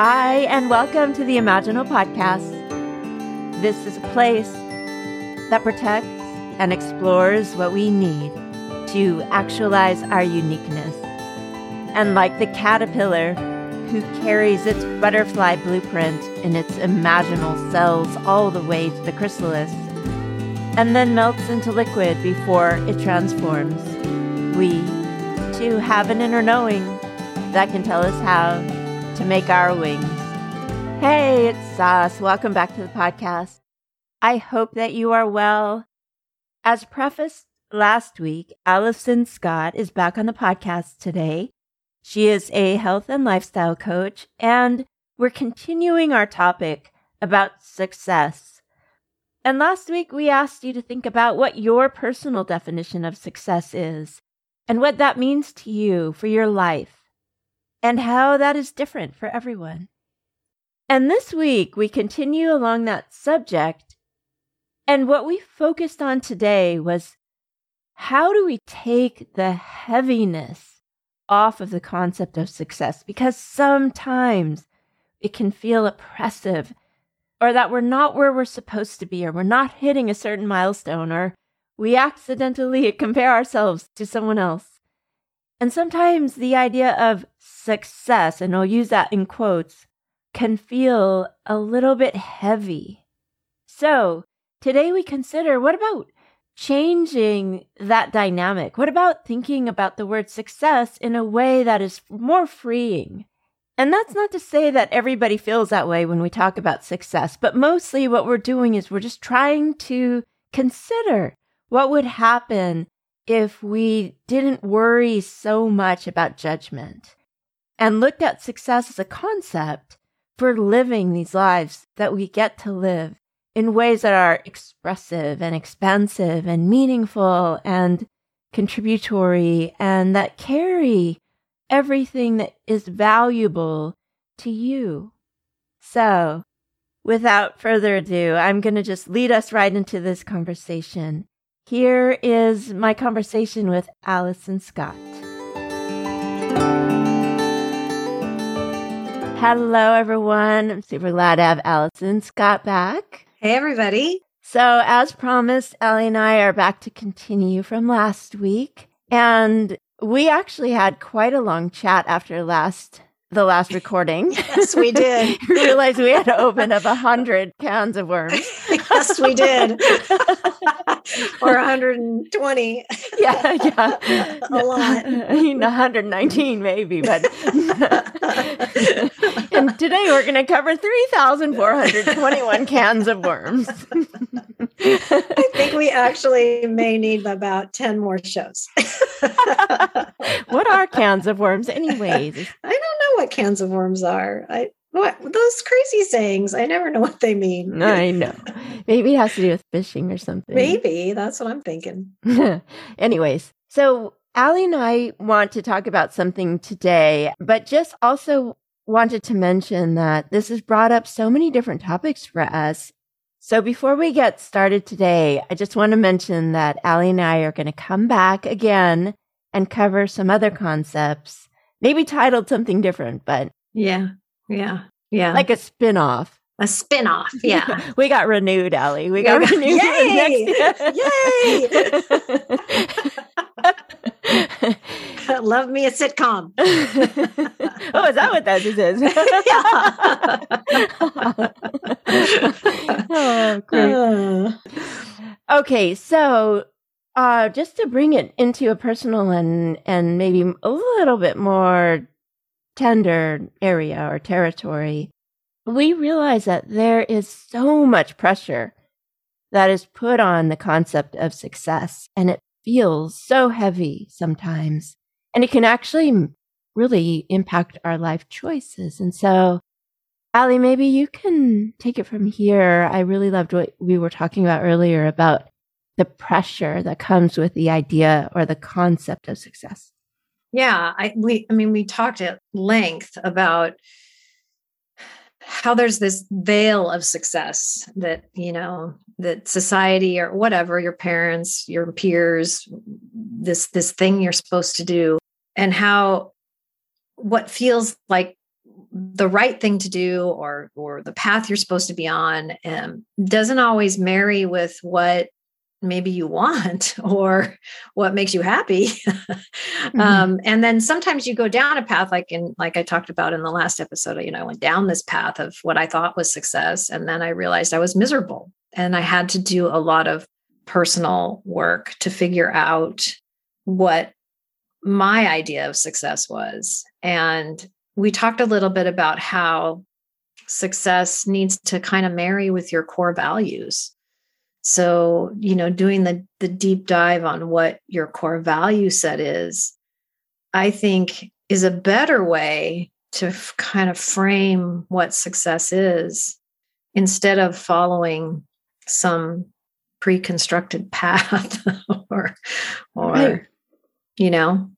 Hi, and welcome to the Imaginal Podcast. This is a place that protects and explores what we need to actualize our uniqueness. And like the caterpillar who carries its butterfly blueprint in its imaginal cells all the way to the chrysalis, and then melts into liquid before it transforms, we too have an inner knowing that can tell us how to make our wings. Hey, it's us. Welcome back to the podcast. I hope that you are well. As prefaced last week, Alison Scott is back on the podcast today. She is a health and lifestyle coach, and we're continuing our topic about success. And last week, we asked you to think about what your personal definition of success is and what that means to you for your life and how that is different for everyone. And this week, we continue along that subject. And what we focused on today was how do we take the heaviness off of the concept of success? Because sometimes it can feel oppressive, or that we're not where we're supposed to be, or we're not hitting a certain milestone, or we accidentally compare ourselves to someone else. And sometimes the idea of success, and I'll use that in quotes, can feel a little bit heavy. So today we consider what about changing that dynamic? What about thinking about the word success in a way that is more freeing? And that's not to say that everybody feels that way when we talk about success, but mostly what we're doing is we're just trying to consider what would happen if we didn't worry so much about judgment and looked at success as a concept for living these lives that we get to live in ways that are expressive and expansive and meaningful and contributory and that carry everything that is valuable to you. So, without further ado, I'm going to just lead us right into this conversation. Here is my conversation with Alison Scott. Hello, everyone. I'm super glad to have Alison Scott back. Hey, everybody. So, as promised, Allie and I are back to continue from last week. And we actually had quite a long chat after last the last recording. yes, we did. we realized we had to open up a hundred cans of worms. yes, we did. or 120. Yeah, yeah. a lot. I mean, 119 maybe, but. and today we're going to cover 3,421 cans of worms. I think we actually may need about 10 more shows. what are cans of worms, anyways? I don't know what cans of worms are. I what those crazy sayings? I never know what they mean. I know. Maybe it has to do with fishing or something. Maybe that's what I'm thinking. anyways, so Allie and I want to talk about something today, but just also wanted to mention that this has brought up so many different topics for us. So before we get started today, I just want to mention that Allie and I are going to come back again and cover some other concepts, maybe titled something different, but yeah, yeah, yeah. Like a spin off. A spin off. Yeah. we got renewed, Allie. We got renewed. Yay! Yay! Love me a sitcom. oh, is that what that is? oh, great. Uh. Okay, so uh, just to bring it into a personal and and maybe a little bit more tender area or territory, we realize that there is so much pressure that is put on the concept of success, and it feels so heavy sometimes, and it can actually really impact our life choices. And so, Allie, maybe you can take it from here. I really loved what we were talking about earlier about the pressure that comes with the idea or the concept of success. Yeah, I we I mean we talked at length about how there's this veil of success that you know that society or whatever your parents your peers this this thing you're supposed to do and how what feels like the right thing to do or or the path you're supposed to be on um, doesn't always marry with what maybe you want or what makes you happy. Mm-hmm. um, and then sometimes you go down a path like in like i talked about in the last episode you know i went down this path of what i thought was success and then i realized i was miserable and i had to do a lot of personal work to figure out what my idea of success was. And we talked a little bit about how success needs to kind of marry with your core values so, you know, doing the the deep dive on what your core value set is, I think is a better way to f- kind of frame what success is instead of following some pre-constructed path or or right. you know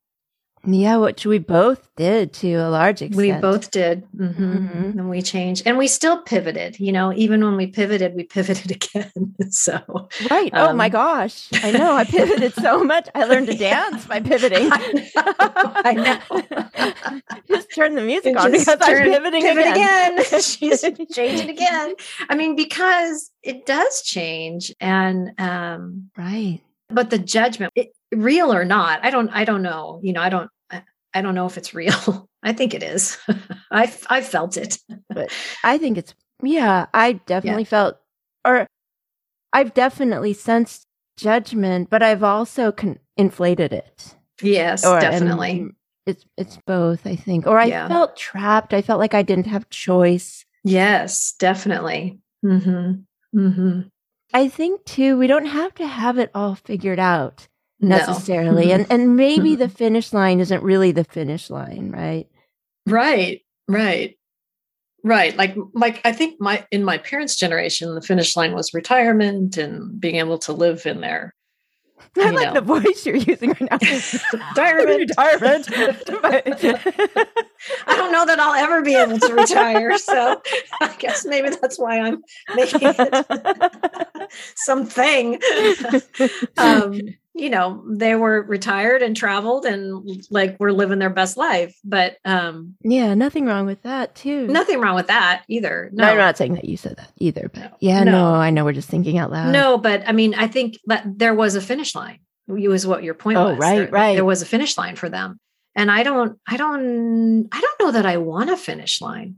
yeah, which we both did to a large extent. We both did. Mm-hmm. Mm-hmm. And we changed and we still pivoted. You know, even when we pivoted, we pivoted again. so, right. Um, oh my um, gosh. I know. I pivoted so much. I learned to dance by pivoting. I know. I know. just turn the music on because turn, I'm pivoting pivot again. again. She's changing again. I mean, because it does change. And, um, right. But the judgment, it, real or not i don't i don't know you know i don't i don't know if it's real. I think it is. I've, I've felt it. But i think it's yeah i definitely yeah. felt or i've definitely sensed judgment but i've also con- inflated it. Yes or, definitely. it's it's both i think. Or i yeah. felt trapped. I felt like i didn't have choice. Yes definitely. Mm-hmm. Mm-hmm i think too we don't have to have it all figured out necessarily. No. and and maybe the finish line isn't really the finish line right? Right right. Right like like i think my in my parents generation the finish line was retirement and being able to live in their I like know. the voice you're using right now. retirement. retirement. I don't know that I'll ever be able to retire. So I guess maybe that's why I'm making it something. Um, you know they were retired and traveled and like were living their best life but um yeah nothing wrong with that too. Nothing wrong with that either no, no i'm not saying that you said that either but no. yeah no. no. i know we're just thinking out loud. No but i mean i think that there was a finish line You was what your point oh, was. right there, right. there was a finish line for them. And i don't i don't i don't know that i want a finish line.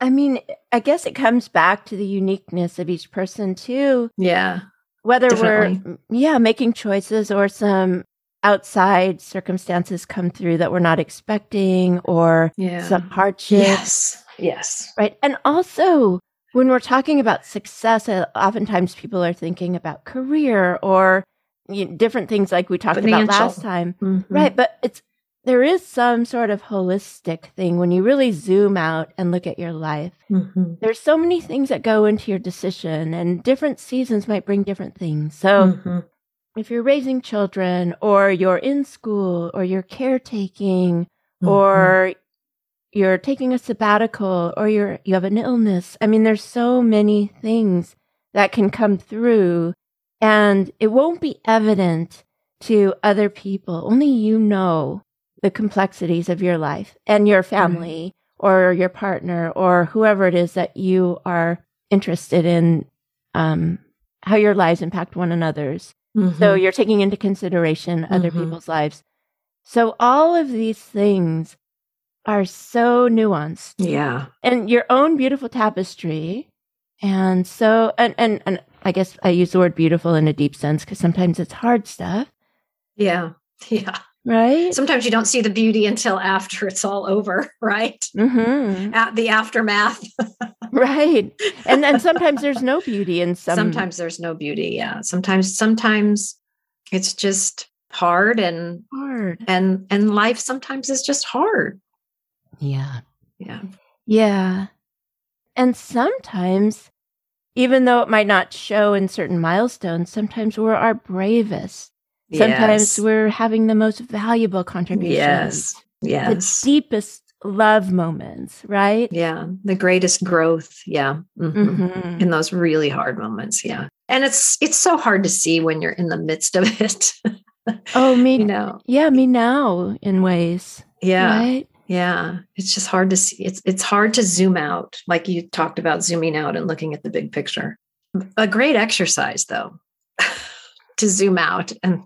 I mean i guess it comes back to the uniqueness of each person too. Yeah whether we're yeah making choices or some outside circumstances come through that we're not expecting or yeah. some hardship yes yes right and also when we're talking about success uh, oftentimes people are thinking about career or you know, different things like we talked Financial. about last time mm-hmm. right but it's there is some sort of holistic thing when you really zoom out and look at your life. Mm-hmm. There's so many things that go into your decision, and different seasons might bring different things. So, mm-hmm. if you're raising children, or you're in school, or you're caretaking, mm-hmm. or you're taking a sabbatical, or you're you have an illness, I mean, there's so many things that can come through, and it won't be evident to other people. Only you know the complexities of your life and your family or your partner or whoever it is that you are interested in um, how your lives impact one another's. Mm-hmm. So you're taking into consideration other mm-hmm. people's lives. So all of these things are so nuanced. Yeah. And your own beautiful tapestry. And so, and, and, and I guess I use the word beautiful in a deep sense because sometimes it's hard stuff. Yeah. Yeah right? Sometimes you don't see the beauty until after it's all over right? Mm-hmm. at the aftermath. Right. And then sometimes there's no beauty in some sometimes there's no beauty yeah. Sometimes sometimes it's just hard and hard. and and life sometimes is just hard. Yeah. Yeah. Yeah. And sometimes even though it might not show in certain milestones sometimes we're our bravest Sometimes yes. we're having the most valuable contributions. Yes. Yes. The deepest love moments, right? Yeah. The greatest growth. Yeah. Mm-hmm. Mm-hmm. In those really hard moments. Yeah. And it's it's so hard to see when you're in the midst of it. oh, me. You know. Yeah, me now in ways. Yeah. Right? yeah it's just hard to see it's it's hard to zoom out like you talked about zooming out and looking at the big picture a great exercise though to zoom out and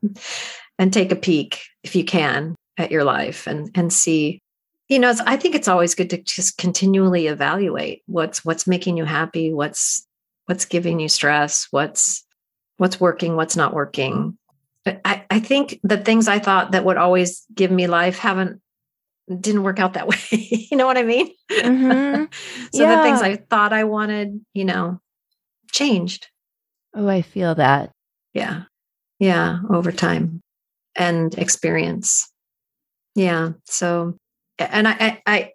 and take a peek if you can at your life and and see you know i think it's always good to just continually evaluate what's what's making you happy what's what's giving you stress what's what's working what's not working. I, I think the things i thought that would always give me life haven't didn't work out that way. You know what i mean? Mm-hmm. so yeah. the things i thought i wanted you know changed. Oh i feel that. Yeah yeah over time and experience. Yeah so and I, I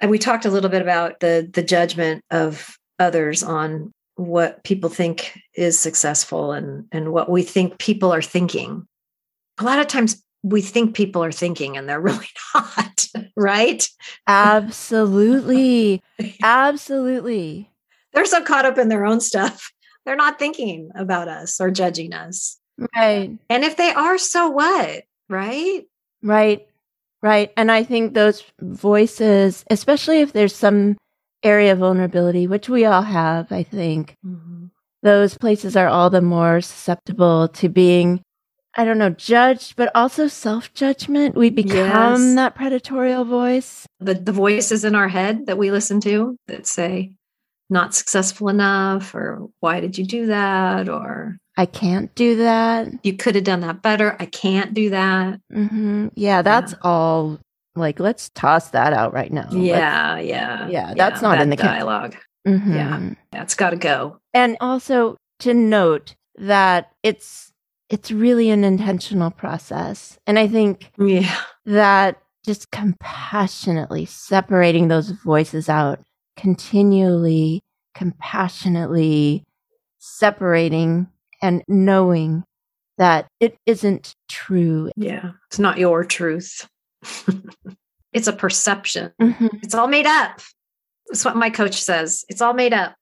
i we talked a little bit about the the judgment of others on what people think is successful and and what we think people are thinking. A lot of times we think people are thinking and they're really not right? Absolutely. Absolutely. They're so caught up in their own stuff. They're not thinking about us or judging us right and if they are so what right right right and i think those voices especially if there's some area of vulnerability, which we all have, I think, mm-hmm. those places are all the more susceptible to being, I don't know, judged, but also self judgment. We become yes. that predatorial voice. The, the voices in our head that we listen to that say, not successful enough, or why did you do that? Or I can't do that. You could have done that better. I can't do that. Mm-hmm. Yeah, that's yeah. all like, let's toss that out right now. Yeah, yeah, yeah. That's yeah, not that in the dialogue. Mm-hmm. Yeah, that's got to go. And also to note that it's it's really an intentional process, and I think yeah that just compassionately separating those voices out, continually, compassionately separating and knowing that it isn't true. Yeah, it's not your truth. it's a perception. Mm-hmm. It's all made up. That's what my coach says. It's all made up.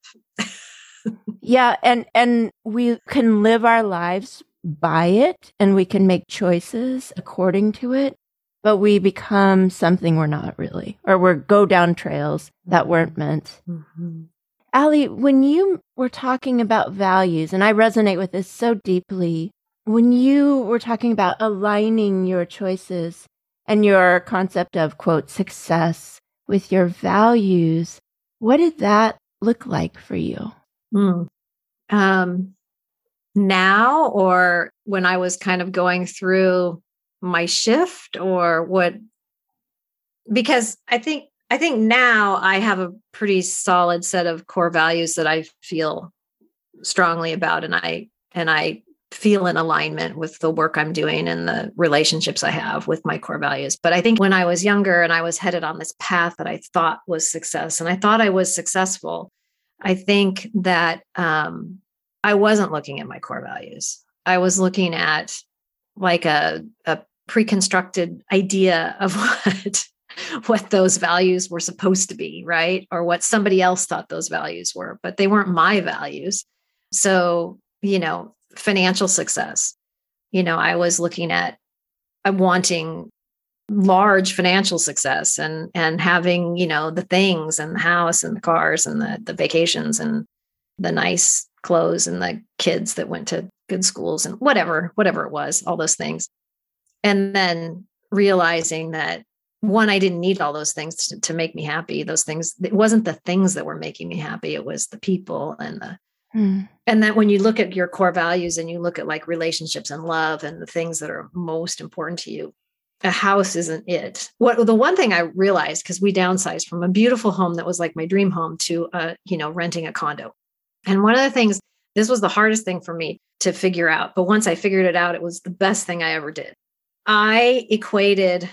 yeah, and and we can live our lives by it and we can make choices according to it, but we become something we're not really, or we go down trails that weren't meant. Mm-hmm. Allie, when you were talking about values, and I resonate with this so deeply, when you were talking about aligning your choices and your concept of quote success with your values what did that look like for you? Mm. um, now or when i was kind of going through my shift or what? Because i think i think now i have a pretty solid set of core values that i feel strongly about and i and i feel in alignment with the work I'm doing and the relationships I have with my core values. But I think when I was younger and I was headed on this path that I thought was success and I thought I was successful, I think that um, I wasn't looking at my core values. I was looking at like a, a pre-constructed idea of what what those values were supposed to be, right? Or what somebody else thought those values were, but they weren't my values. So, you know, financial success. You know, I was looking at I'm wanting large financial success and and having, you know, the things and the house and the cars and the the vacations and the nice clothes and the kids that went to good schools and whatever, whatever it was, all those things. And then realizing that one, I didn't need all those things to, to make me happy. Those things, it wasn't the things that were making me happy. It was the people and the Mm. And that when you look at your core values and you look at like relationships and love and the things that are most important to you, a house isn't it. What the one thing I realized because we downsized from a beautiful home that was like my dream home to uh, you know, renting a condo. And one of the things, this was the hardest thing for me to figure out, but once I figured it out, it was the best thing I ever did. I equated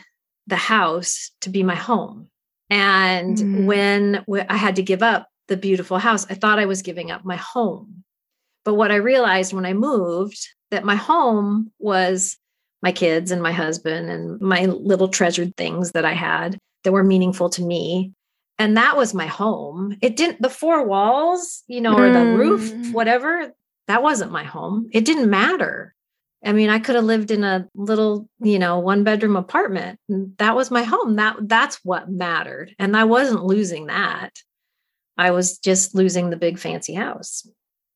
the house to be my home. And mm. when I had to give up the beautiful house. I thought I was giving up my home. But what I realized when I moved that my home was my kids and my husband and my little treasured things that I had that were meaningful to me. And that was my home. It didn't, the four walls, you know, or the roof, mm. whatever, that wasn't my home. It didn't matter. I mean, I could have lived in a little, you know, one bedroom apartment. That was my home. That that's what mattered. And I wasn't losing that. I was just losing the big fancy house.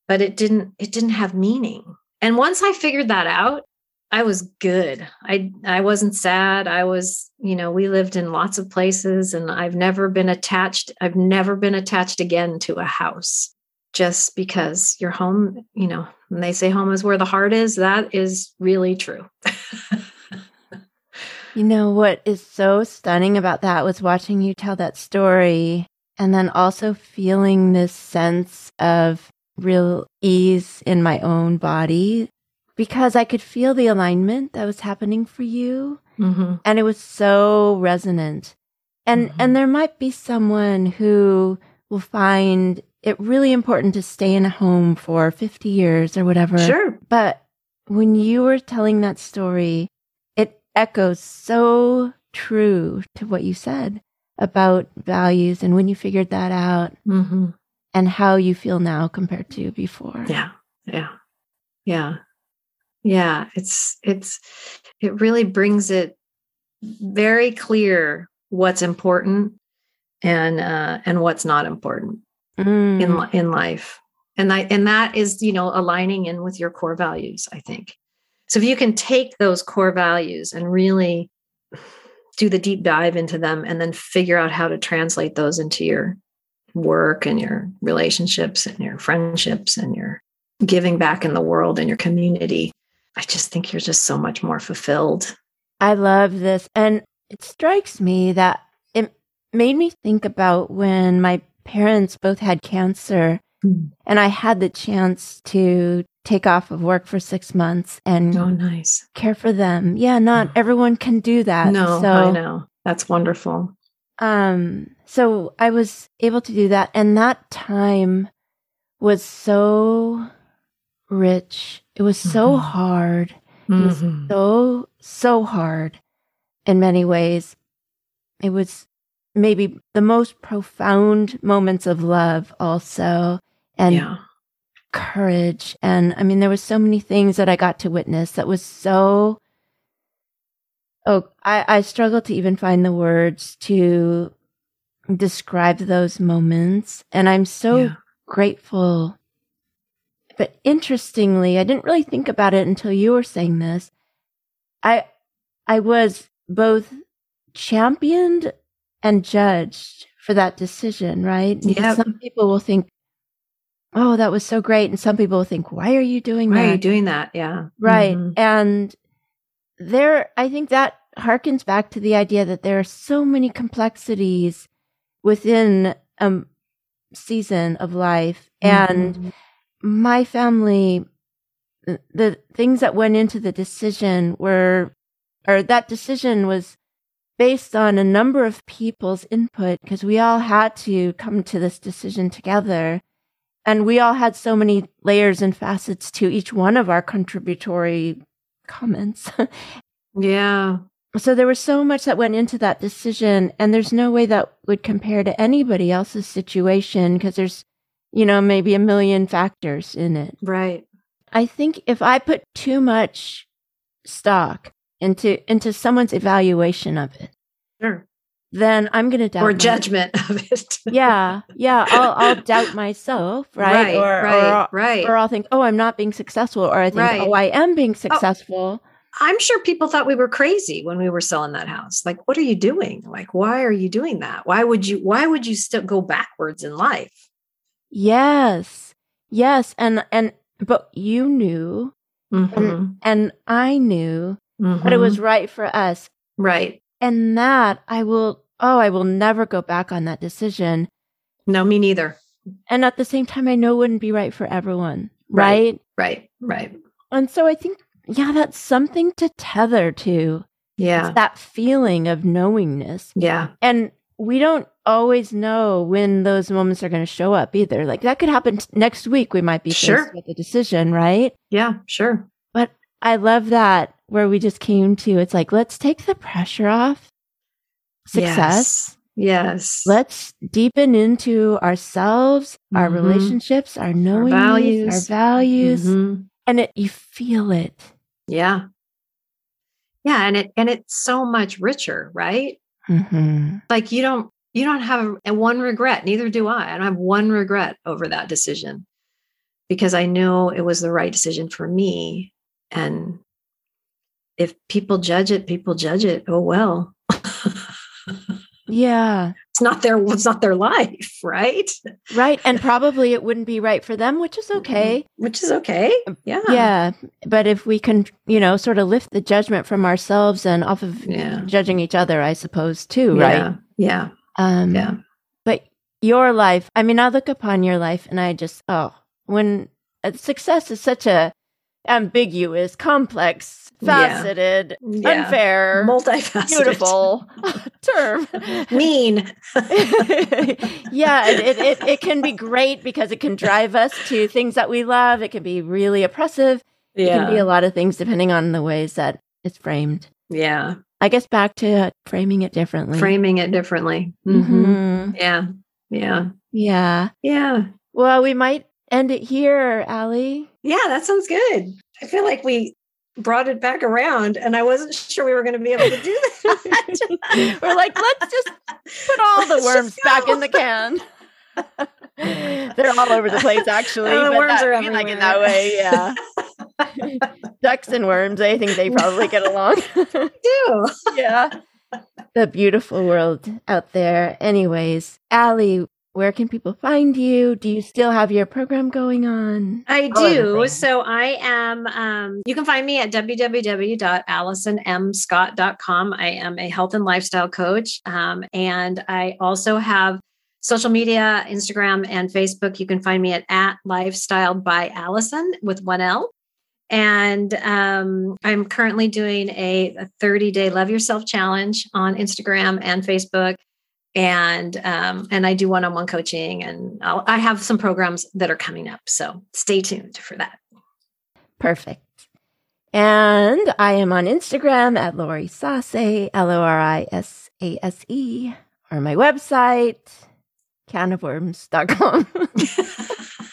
But it didn't it didn't have meaning. And once I figured that out, I was good. I I wasn't sad. I was, you know, we lived in lots of places and I've never been attached I've never been attached again to a house just because your home, you know, when they say home is where the heart is, that is really true. you know what is so stunning about that was watching you tell that story and then also feeling this sense of real ease in my own body because I could feel the alignment that was happening for you. Mm-hmm. And it was so resonant. And, mm-hmm. and there might be someone who will find it really important to stay in a home for 50 years or whatever. Sure. But when you were telling that story, it echoes so true to what you said about values and when you figured that out mm-hmm. and how you feel now compared to before. Yeah. Yeah. Yeah yeah it's it's it really brings it very clear what's important and uh and what's not important mm. in in life and I, and that is you know aligning in with your core values i think so if you can take those core values and really do the deep dive into them and then figure out how to translate those into your work and your relationships and your friendships and your giving back in the world and your community I just think you're just so much more fulfilled. I love this. And it strikes me that it made me think about when my parents both had cancer mm. and I had the chance to take off of work for six months and oh, nice. care for them. Yeah, not oh. everyone can do that. No, so, I know. That's wonderful. Um, so I was able to do that. And that time was so rich. It was so mm-hmm. hard. It mm-hmm. was so, so hard in many ways. It was maybe the most profound moments of love, also, and yeah. courage. And I mean, there was so many things that I got to witness that was so. Oh, I, I struggle to even find the words to describe those moments. And I'm so yeah. grateful but interestingly, I didn't really think about it until you were saying this. I I was both championed and judged for that decision, right? Yeah. Some people will think, "Oh, that was so great," and some people will think, "Why are you doing Why that?" Why are you doing that? Yeah. Right. Mm-hmm. And there, I think that harkens back to the idea that there are so many complexities within a season of life, mm-hmm. and my family, the things that went into the decision were, or that decision was based on a number of people's input because we all had to come to this decision together. And we all had so many layers and facets to each one of our contributory comments. yeah. So there was so much that went into that decision, and there's no way that would compare to anybody else's situation because there's you know, maybe a million factors in it. Right. I think if I put too much stock into into someone's evaluation of it, sure. then I'm going to doubt or judgment of it. yeah, yeah, I'll I'll doubt myself, right? Right, or, right, or, right. Or I'll think, oh, I'm not being successful, or I think, right. oh, I am being oh, successful. Oh. I'm sure people thought we were crazy when we were selling that house. Like, what are you doing? Like, why are you doing that? Why would you? Why would you still go backwards in life? Yes. Yes. And, and, but you knew mm-hmm. and, and, I knew mm-hmm. that it was mm-hmm. right for us. Right. And that I will, oh, I will never go back on that decision. No, me neither. And at the same time, I know it wouldn't be right for everyone. Right. Right. Right. And so I think, yeah, that's something to tether to. Yeah. It's that feeling of knowingness. Yeah. And we don't always know when those moments are going to show up either. Like that could happen t- next week. We might be sure. faced with a decision, right? Yeah, sure. But I love that where we just came to it's like, let's take the pressure off success. Yes. yes. Let's deepen into ourselves, mm-hmm. our relationships, our knowing, our values, our values. Mm-hmm. And it, you feel it. Yeah. Yeah. And it, and it's so much richer, right? Mm-hmm. Like you don't, you don't have a, one regret. Neither do I. I don't have one regret over that decision because I knew it was the right decision for me. And if people judge it, people judge it. Oh, well. yeah. It's not their it's not their life right? Right. And probably it wouldn't be right for them which is okay. Which is okay. Yeah. yeah. But if we can you know sort of lift the judgment from ourselves and off of yeah. judging each other i suppose too yeah. right? Yeah. Um yeah. but your life i mean i look upon your life and i just oh when uh, success is such a ambiguous complex faceted yeah. unfair multifaceted. beautiful term. Mean. Yeah it, it, it can be great because it can drive us to things that we love. It can be really oppressive. Yeah. it can be a lot of things depending on the ways that it's framed. Yeah. I guess back to framing it differently. Framing it differently. Mm-hmm. Mm-hmm. yeah. Yeah. Yeah. Yeah. Well we might end it here allie yeah that sounds good i feel like we brought it back around and I wasn't sure we were going to be able to do that. we're like, let's just put all the worms back in the can. They're all over the place, actually. Oh, the worms that, are everywhere. like in that way, yeah. Ducks and worms, I think they probably get along. do. yeah. The beautiful world out there. Anyways, Allie, where can people find you? Do you still have your program going on? I do. So I am, um, you can find me at www.alisonmscott.com. I am a health and lifestyle coach. Um, and I also have social media, Instagram and Facebook. You can find me at, at lifestyle by Alison with one L. And um, I'm currently doing a, a 30 day love yourself challenge on Instagram and Facebook and um, and I do one-on-one coaching, and I'll, I have some programs that are coming up. So stay tuned for that. Perfect. And I am on Instagram at Lori Sase, L O R I S A S E, or my website, canofworms.com.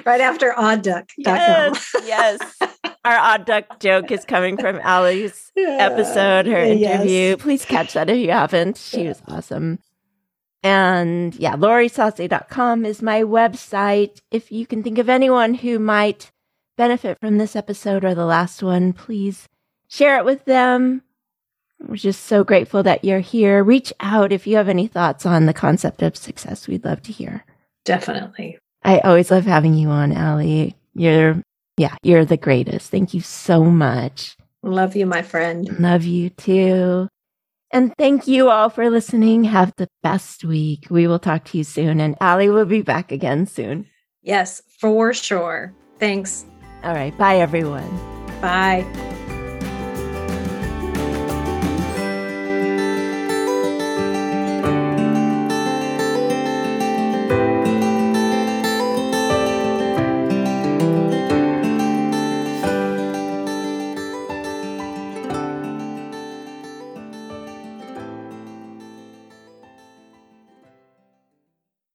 right after oddduck.com. Yes, yes. Our odd duck joke is coming from Allie's episode, her interview. Yes. Please catch that if you haven't. She was awesome. And yeah, lorisase.com is my website. If you can think of anyone who might benefit from this episode or the last one, please share it with them. We're just so grateful that you're here. Reach out if you have any thoughts on the concept of success. We'd love to hear. Definitely. I always love having you on, Allie. You're yeah, you're the greatest. Thank you so much. Love you, my friend. Love you too. And thank you all for listening. Have the best week. We will talk to you soon, and Allie will be back again soon. Yes, for sure. Thanks. All right. Bye, everyone. Bye.